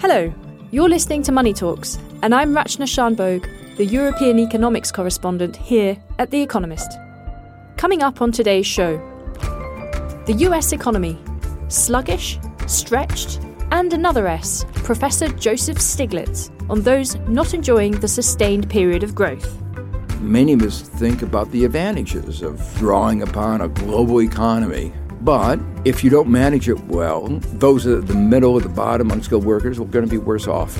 Hello, you're listening to Money Talks, and I'm Rachana Shanbhogue, the European economics correspondent here at The Economist. Coming up on today's show the US economy sluggish, stretched, and another S, Professor Joseph Stiglitz, on those not enjoying the sustained period of growth. Many of us think about the advantages of drawing upon a global economy but if you don't manage it well, those at the middle or the bottom unskilled workers are going to be worse off.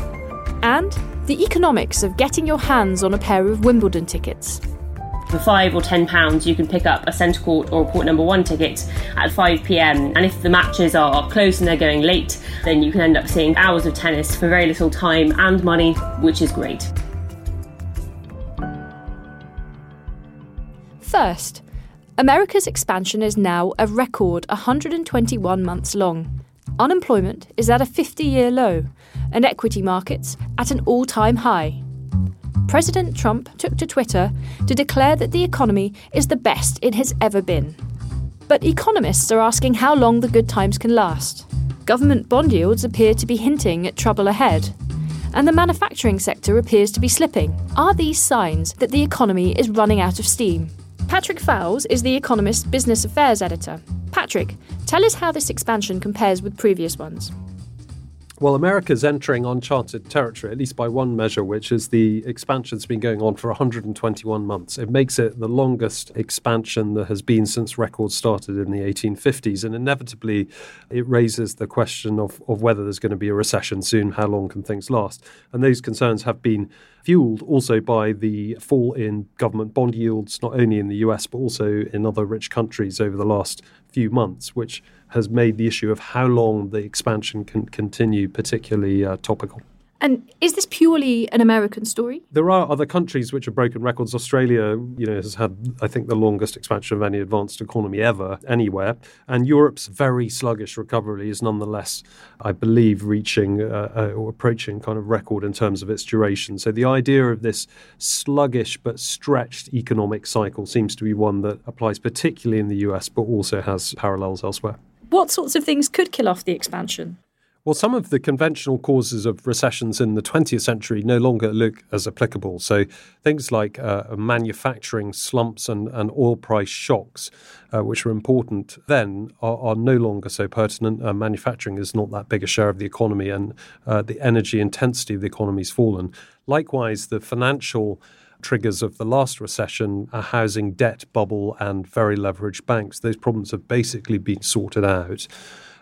And the economics of getting your hands on a pair of Wimbledon tickets. For five or ten pounds, you can pick up a centre court or a court number one ticket at 5 pm. And if the matches are close and they're going late, then you can end up seeing hours of tennis for very little time and money, which is great. First, America's expansion is now a record 121 months long. Unemployment is at a 50 year low, and equity markets at an all time high. President Trump took to Twitter to declare that the economy is the best it has ever been. But economists are asking how long the good times can last. Government bond yields appear to be hinting at trouble ahead. And the manufacturing sector appears to be slipping. Are these signs that the economy is running out of steam? Patrick Foulis is The Economist's business affairs editor. Patrick, tell us how this expansion compares with previous ones. Well, America's entering uncharted territory, at least by one measure, which is the expansion's been going on for 121 months. It makes it the longest expansion there has been since records started in the 1850s. And inevitably, it raises the question of, of whether there's going to be a recession soon. How long can things last? And those concerns have been fueled also by the fall in government bond yields, not only in the US, but also in other rich countries over the last few months, which has made the issue of how long the expansion can continue particularly uh, topical. And is this purely an American story? There are other countries which have broken records. Australia, you know, has had, I think, the longest expansion of any advanced economy ever anywhere. And Europe's very sluggish recovery is nonetheless, I believe, reaching uh, uh, or approaching kind of record in terms of its duration. So the idea of this sluggish but stretched economic cycle seems to be one that applies particularly in the US, but also has parallels elsewhere. What sorts of things could kill off the expansion? Well, some of the conventional causes of recessions in the 20th century no longer look as applicable. So things like uh, manufacturing slumps and, and oil price shocks, uh, which were important then, are, are no longer so pertinent. Uh, manufacturing is not that big a share of the economy, and uh, the energy intensity of the economy has fallen. Likewise, the financial triggers of the last recession, a housing debt bubble, and very leveraged banks, those problems have basically been sorted out.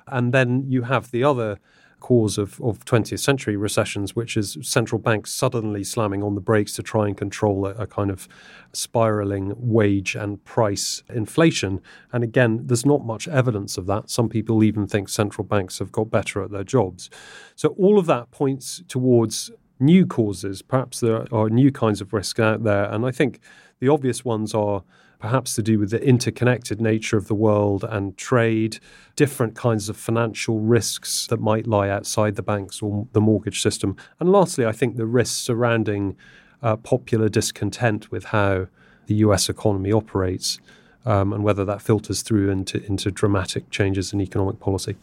And then you have the other cause of, of 20th century recessions, which is central banks suddenly slamming on the brakes to try and control a, a, kind of spiraling wage and price inflation. And again, there's not much evidence of that. Some people even think central banks have got better at their jobs. So all of that points towards new causes. Perhaps there are new kinds of risk out there. And I think the obvious ones are perhaps to do with the interconnected nature of the world and trade, different kinds of financial risks that might lie outside the banks or the mortgage system. And lastly, I think the risks surrounding uh, popular discontent with how the US economy operates um, and whether that filters through into, into dramatic changes in economic policy.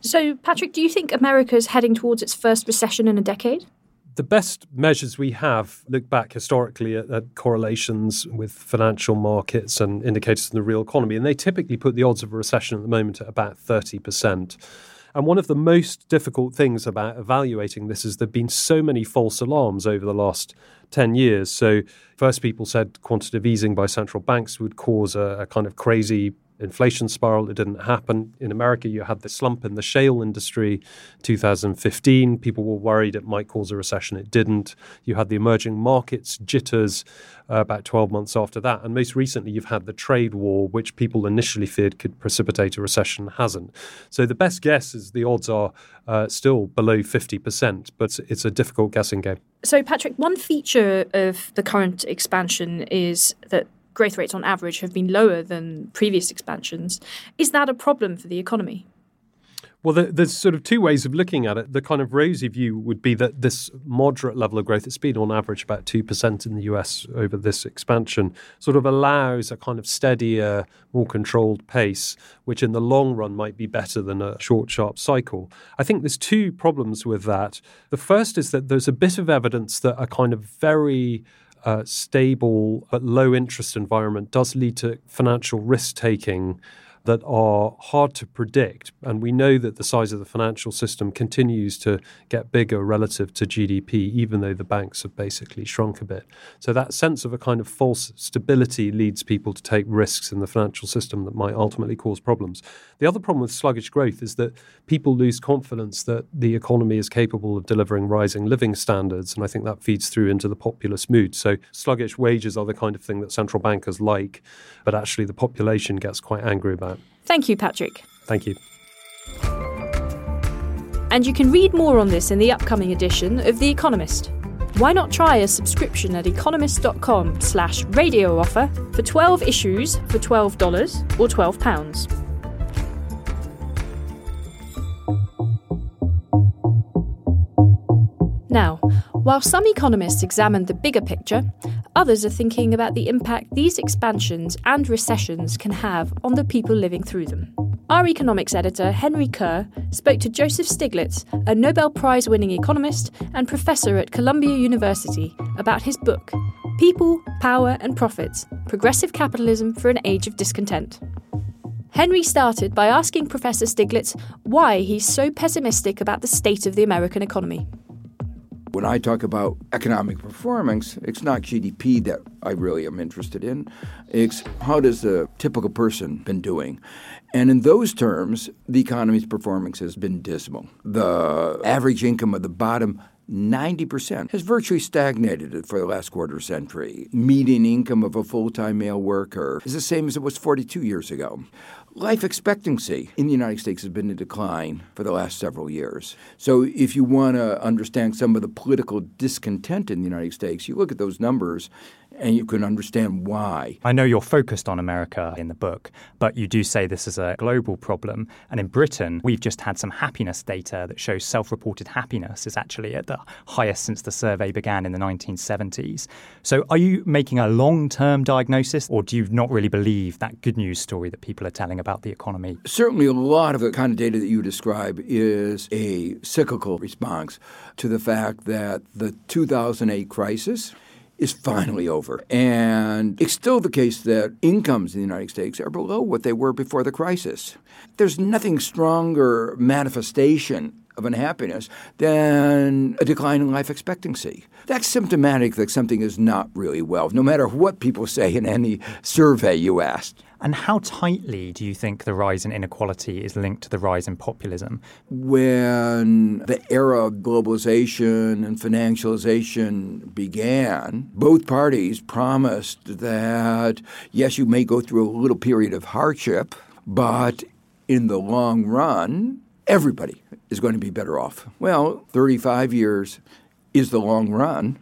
So, Patrick, do you think America is heading towards its first recession in a decade? The best measures we have look back historically at, at, correlations with financial markets and indicators in the real economy, and they typically put the odds of a recession at the moment at about 30%. And one of the most difficult things about evaluating this is there have been so many false alarms over the last 10 years. So, first, people said quantitative easing by central banks would cause a, a kind of crazy inflation spiral. It didn't happen. In America, you had the slump in the shale industry 2015. People were worried it might cause a recession. It didn't. You had the emerging markets jitters uh, about 12 months after that. And most recently, you've had the trade war, which people initially feared could precipitate a recession, hasn't. So the best guess is the odds are uh, still below 50%, but it's a difficult guessing game. So, Patrick, one feature of the current expansion is that growth rates on average have been lower than previous expansions. Is that a problem for the economy? Well, there's sort of two ways of looking at it. The kind of rosy view would be that this moderate level of growth, it's been on average about 2% in the US over this expansion, sort of allows a kind of steadier, more controlled pace, which in the long run might be better than a short, sharp cycle. I think there's two problems with that. The first is that there's a bit of evidence that a kind of very uh, stable but low interest environment does lead to financial risk taking that are hard to predict. And we know that the size of the financial system continues to get bigger relative to GDP, even though the banks have basically shrunk a bit. So that sense of a kind of false stability leads people to take risks in the financial system that might ultimately cause problems. The other problem with sluggish growth is that people lose confidence that the economy is capable of delivering rising living standards. And I think that feeds through into the populist mood. So sluggish wages are the kind of thing that central bankers like, but actually the population gets quite angry about. Thank you, Patrick. Thank you. And you can read more on this in the upcoming edition of The Economist. Why not try a subscription at economist.com slash radio offer for 12 issues for $12 or £12? Now, while some economists examine the bigger picture, others are thinking about the impact these expansions and recessions can have on the people living through them. Our economics editor, Henry Curr, spoke to Joseph Stiglitz, a Nobel Prize winning economist and professor at Columbia University, about his book, People, Power and Profits Progressive Capitalism for an Age of Discontent. Henry started by asking Professor Stiglitz why he's so pessimistic about the state of the American economy. When I talk about economic performance, it's not GDP that I really am interested in. It's how does the typical person been doing? And in those terms, the economy's performance has been dismal. The average income of the bottom 90% has virtually stagnated for the last quarter century. Median income of a full time male worker is the same as it was 42 years ago. Life expectancy in the United States has been in decline for the last several years. So, if you want to understand some of the political discontent in the United States, you look at those numbers and you can understand why. I know you're focused on America in the book, but you do say this is a global problem. And in Britain, we've just had some happiness data that shows self reported happiness is actually at the highest since the survey began in the 1970s. So, are you making a long term diagnosis, or do you not really believe that good news story that people are telling about the economy? Certainly, a lot of the kind of data that you describe is a cyclical response to the fact that the 2008 crisis is finally over. And it's still the case that incomes in the United States are below what they were before the crisis. There's nothing stronger manifestation of unhappiness than a decline in life expectancy. That's symptomatic that something is not really well, no matter what people say in any survey you asked. And how tightly do you think the rise in inequality is linked to the rise in populism? When the era of globalization and financialization began, both parties promised that, yes, you may go through a little period of hardship, but in the long run, everybody is going to be better off. Well, 35 years is the long run,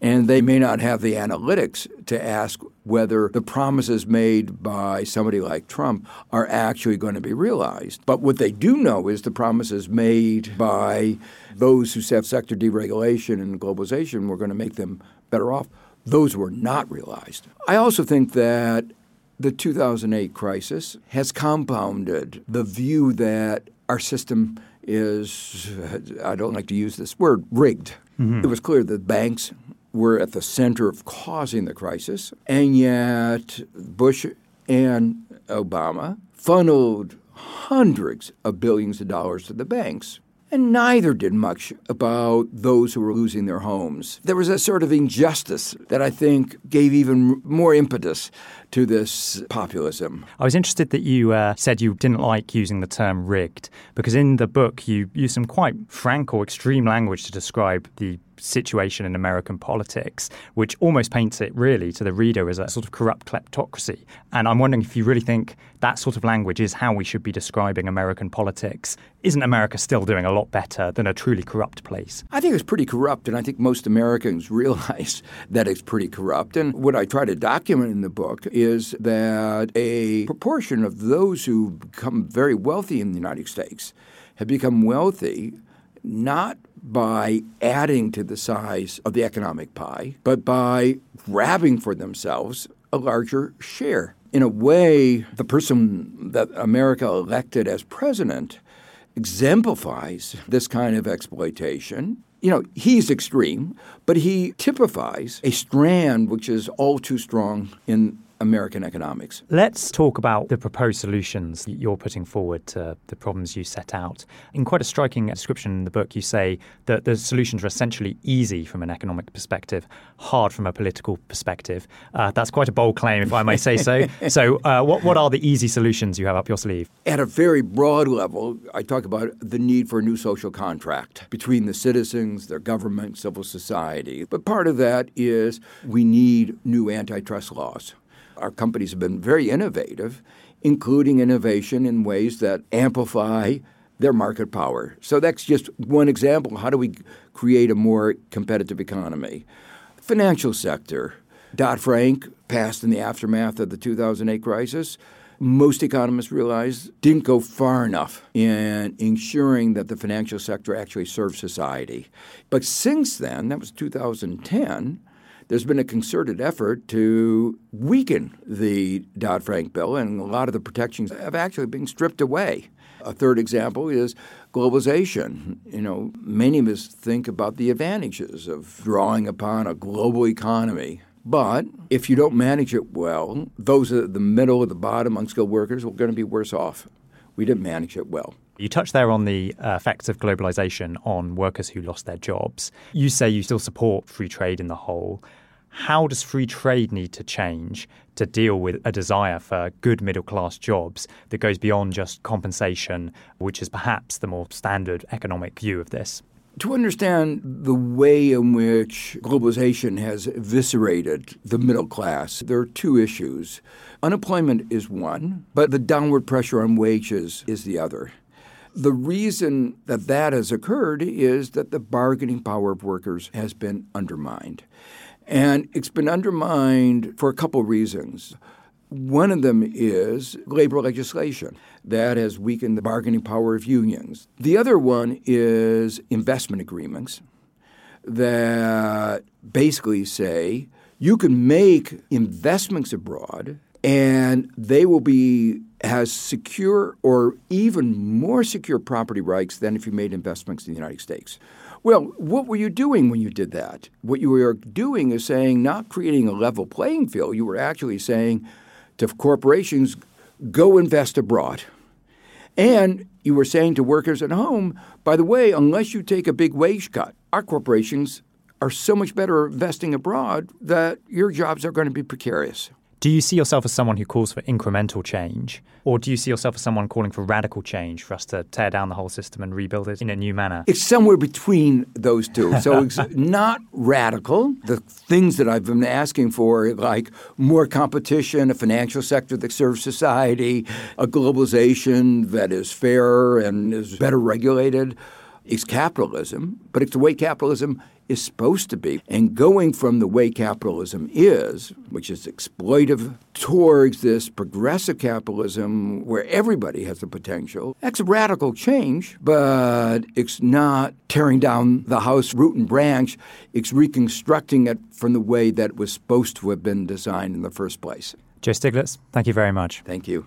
and they may not have the analytics to ask whether the promises made by somebody like Trump are actually going to be realized. But what they do know is the promises made by those who said sector deregulation and globalization were going to make them better off. Those were not realized. I also think that the 2008 crisis has compounded the view that our system is, I don't like to use this word, rigged. Mm-hmm. It was clear that banks were at the center of causing the crisis, and yet Bush and Obama funneled hundreds of billions of dollars to the banks. and neither did much about those who were losing their homes. There was a sort of injustice that I think gave even more impetus to this populism. I was interested that you uh, said you didn't like using the term rigged because in the book you use some quite frank or extreme language to describe the situation in American politics, which almost paints it really to the reader as a sort of corrupt kleptocracy. And I'm wondering if you really think that sort of language is how we should be describing American politics. Isn't America still doing a lot better than a truly corrupt place? I think it's pretty corrupt, and I think most Americans realize that it's pretty corrupt. And what I try to document in the book is that a proportion of those who become very wealthy in the United States have become wealthy not by adding to the size of the economic pie, but by grabbing for themselves a larger share. In a way, the person that America elected as president exemplifies this kind of exploitation. You know, he's extreme, but he typifies a strand which is all too strong in American economics. Let's talk about the proposed solutions that you're putting forward to the problems you set out. In quite a striking description in the book, you say that the solutions are essentially easy from an economic perspective, hard from a political perspective. Uh, that's quite a bold claim, if I may say so. so, uh, what, what are the easy solutions you have up your sleeve? At a very broad level, I talk about the need for a new social contract between the citizens, their government, civil society. But part of that is we need new antitrust laws. Our companies have been very innovative, including innovation in ways that amplify their market power. So that's just one example. How do we create a more competitive economy? Financial sector. Dodd Frank passed in the aftermath of the 2008 crisis. Most economists realized didn't go far enough in ensuring that the financial sector actually served society. But since then, that was 2010, there's been a concerted effort to weaken the Dodd Frank bill, and a lot of the protections have actually been stripped away. A third example is globalization. You know, many of us think about the advantages of drawing upon a global economy. But if you don't manage it well, those at the middle or the bottom unskilled workers are going to be worse off. We didn't manage it well. You touched there on the uh, effects of globalization on workers who lost their jobs. You say you still support free trade in the whole. How does free trade need to change to deal with a desire for good middle class jobs that goes beyond just compensation, which is perhaps the more standard economic view of this? To understand the way in which globalization has eviscerated the middle class, there are two issues. Unemployment is one, but the downward pressure on wages is the other. The reason that that has occurred is that the bargaining power of workers has been undermined. And it's been undermined for a couple reasons. One of them is labor legislation that has weakened the bargaining power of unions. The other one is investment agreements that basically say you can make investments abroad and they will be has secure or even more secure property rights than if you made investments in the United States. Well, what were you doing when you did that? What you were doing is saying not creating a level playing field. You were actually saying to corporations, go invest abroad. And you were saying to workers at home, by the way, unless you take a big wage cut, our corporations are so much better investing abroad that your jobs are going to be precarious. Do you see yourself as someone who calls for incremental change? Or do you see yourself as someone calling for radical change for us to tear down the whole system and rebuild it in a new manner? It's somewhere between those two. So it's not radical. The things that I've been asking for, like more competition, a financial sector that serves society, a globalization that is fairer and is better regulated, is capitalism, but it's the way capitalism is supposed to be. And going from the way capitalism is, which is exploitive, towards this progressive capitalism where everybody has the potential, that's a radical change, but it's not tearing down the house root and branch. It's reconstructing it from the way that it was supposed to have been designed in the first place. Joe Stiglitz, thank you very much. Thank you.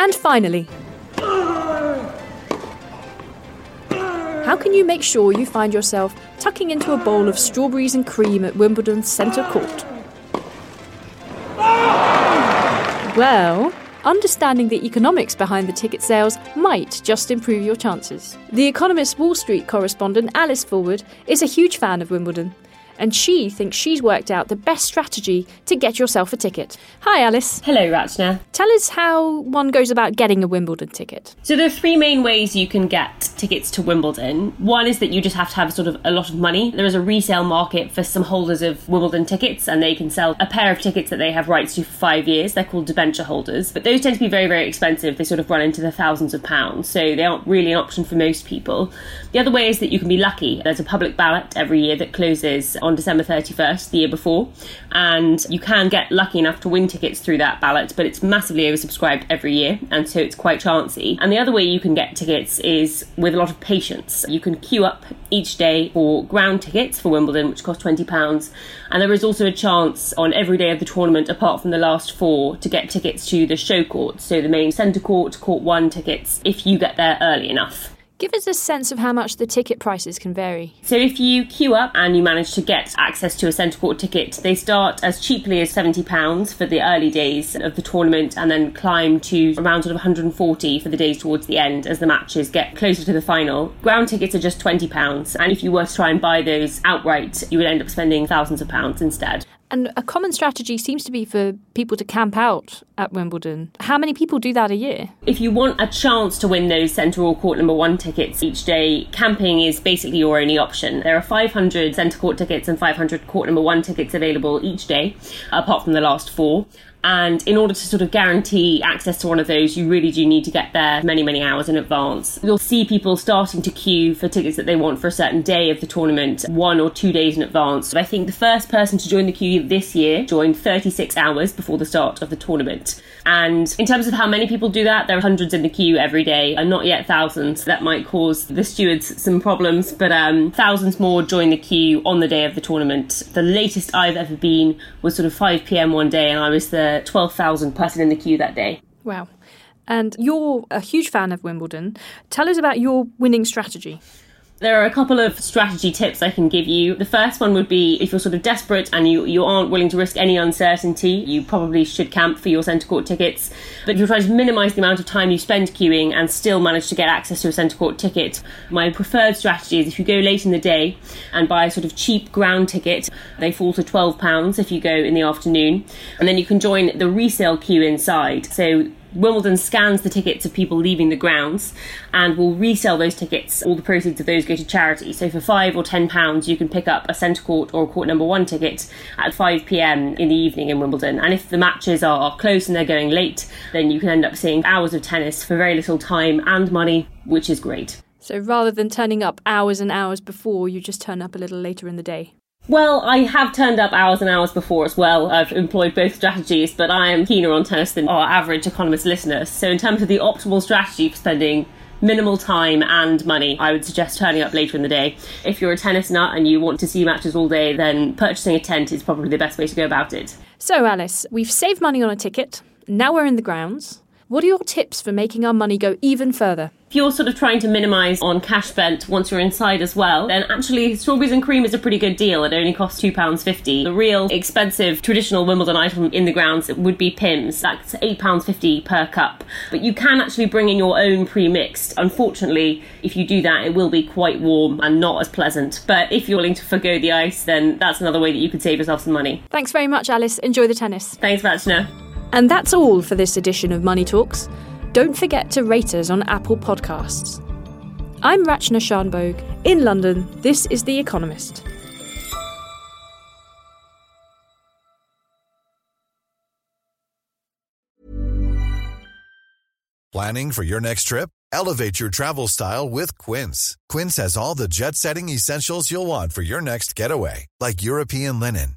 And finally, how can you make sure you find yourself tucking into a bowl of strawberries and cream at Wimbledon's centre court? Well, understanding the economics behind the ticket sales might just improve your chances. The Economist Wall Street correspondent Alice Fulwood is a huge fan of Wimbledon, and she thinks she's worked out the best strategy to get yourself a ticket. Hi, Alice. Hello, Rachana. Tell us how one goes about getting a Wimbledon ticket. So there are three main ways you can get tickets to Wimbledon. One is that you just have to have sort of a lot of money. There is a resale market for some holders of Wimbledon tickets, and they can sell a pair of tickets that they have rights to for five years. They're called debenture holders, but those tend to be very, very expensive. They sort of run into the thousands of pounds, so they aren't really an option for most people. The other way is that you can be lucky. There's a public ballot every year that closes on December 31st, the year before, and you can get lucky enough to win tickets through that ballot, but it's massively oversubscribed every year, and so it's quite chancy. And the other way you can get tickets is with a lot of patience. You can queue up each day for ground tickets for Wimbledon, which cost £20, and there is also a chance on every day of the tournament, apart from the last four, to get tickets to the show court, so the main centre court, court one tickets, if you get there early enough. Give us a sense of how much the ticket prices can vary. So if you queue up and you manage to get access to a centre court ticket, they start as cheaply as £70 for the early days of the tournament and then climb to around sort of 140 for the days towards the end as the matches get closer to the final. Ground tickets are just £20 and if you were to try and buy those outright, you would end up spending thousands of pounds instead. And a common strategy seems to be for people to camp out at Wimbledon. How many people do that a year? If you want a chance to win those centre or court number one tickets each day, camping is basically your only option. There are 500 centre court tickets and 500 court number one tickets available each day, apart from the last four. And in order to sort of guarantee access to one of those, you really do need to get there many, many hours in advance. You'll see people starting to queue for tickets that they want for a certain day of the tournament, one or two days in advance. I think the first person to join the queue this year joined 36 hours before the start of the tournament. And in terms of how many people do that, there are hundreds in the queue every day, and not yet thousands. That might cause the stewards some problems, but um, thousands more join the queue on the day of the tournament. The latest I've ever been was sort of 5 pm one day, and I was the 12,000 person in the queue that day. Wow. And you're a huge fan of Wimbledon. Tell us about your winning strategy. There are a couple of strategy tips I can give you. The first one would be if you're sort of desperate and you, you aren't willing to risk any uncertainty, you probably should camp for your centre court tickets. But if you're trying to minimise the amount of time you spend queuing and still manage to get access to a centre court ticket, my preferred strategy is if you go late in the day and buy a sort of cheap ground ticket, they fall to £12 if you go in the afternoon. And then you can join the resale queue inside. So Wimbledon scans the tickets of people leaving the grounds and will resell those tickets. All the proceeds of those go to charity. So for five or ten pounds, you can pick up a centre court or a court number one ticket at 5 pm in the evening in Wimbledon. And if the matches are close and they're going late, then you can end up seeing hours of tennis for very little time and money, which is great. So rather than turning up hours and hours before, you just turn up a little later in the day. Well, I have turned up hours and hours before as well. I've employed both strategies, but I am keener on tennis than our average economist listener. So, in terms of the optimal strategy for spending minimal time and money, I would suggest turning up later in the day. If you're a tennis nut and you want to see matches all day, then purchasing a tent is probably the best way to go about it. So, Alice, we've saved money on a ticket. Now we're in the grounds. What are your tips for making our money go even further? If you're sort of trying to minimise on cash spent once you're inside as well, then actually strawberries and cream is a pretty good deal. It only costs £2.50. The real expensive traditional Wimbledon item in the grounds would be Pimm's. That's £8.50 per cup. But you can actually bring in your own pre-mixed. Unfortunately, if you do that, it will be quite warm and not as pleasant. But if you're willing to forgo the ice, then that's another way that you could save yourself some money. Thanks very much, Alice. Enjoy the tennis. Thanks, Rachana. And that's all for this edition of Money Talks. Don't forget to rate us on Apple Podcasts. I'm Rachana Shanbhogue. In London, this is The Economist. Planning for your next trip? Elevate your travel style with Quince. Quince has all the jet setting essentials you'll want for your next getaway, like European linen,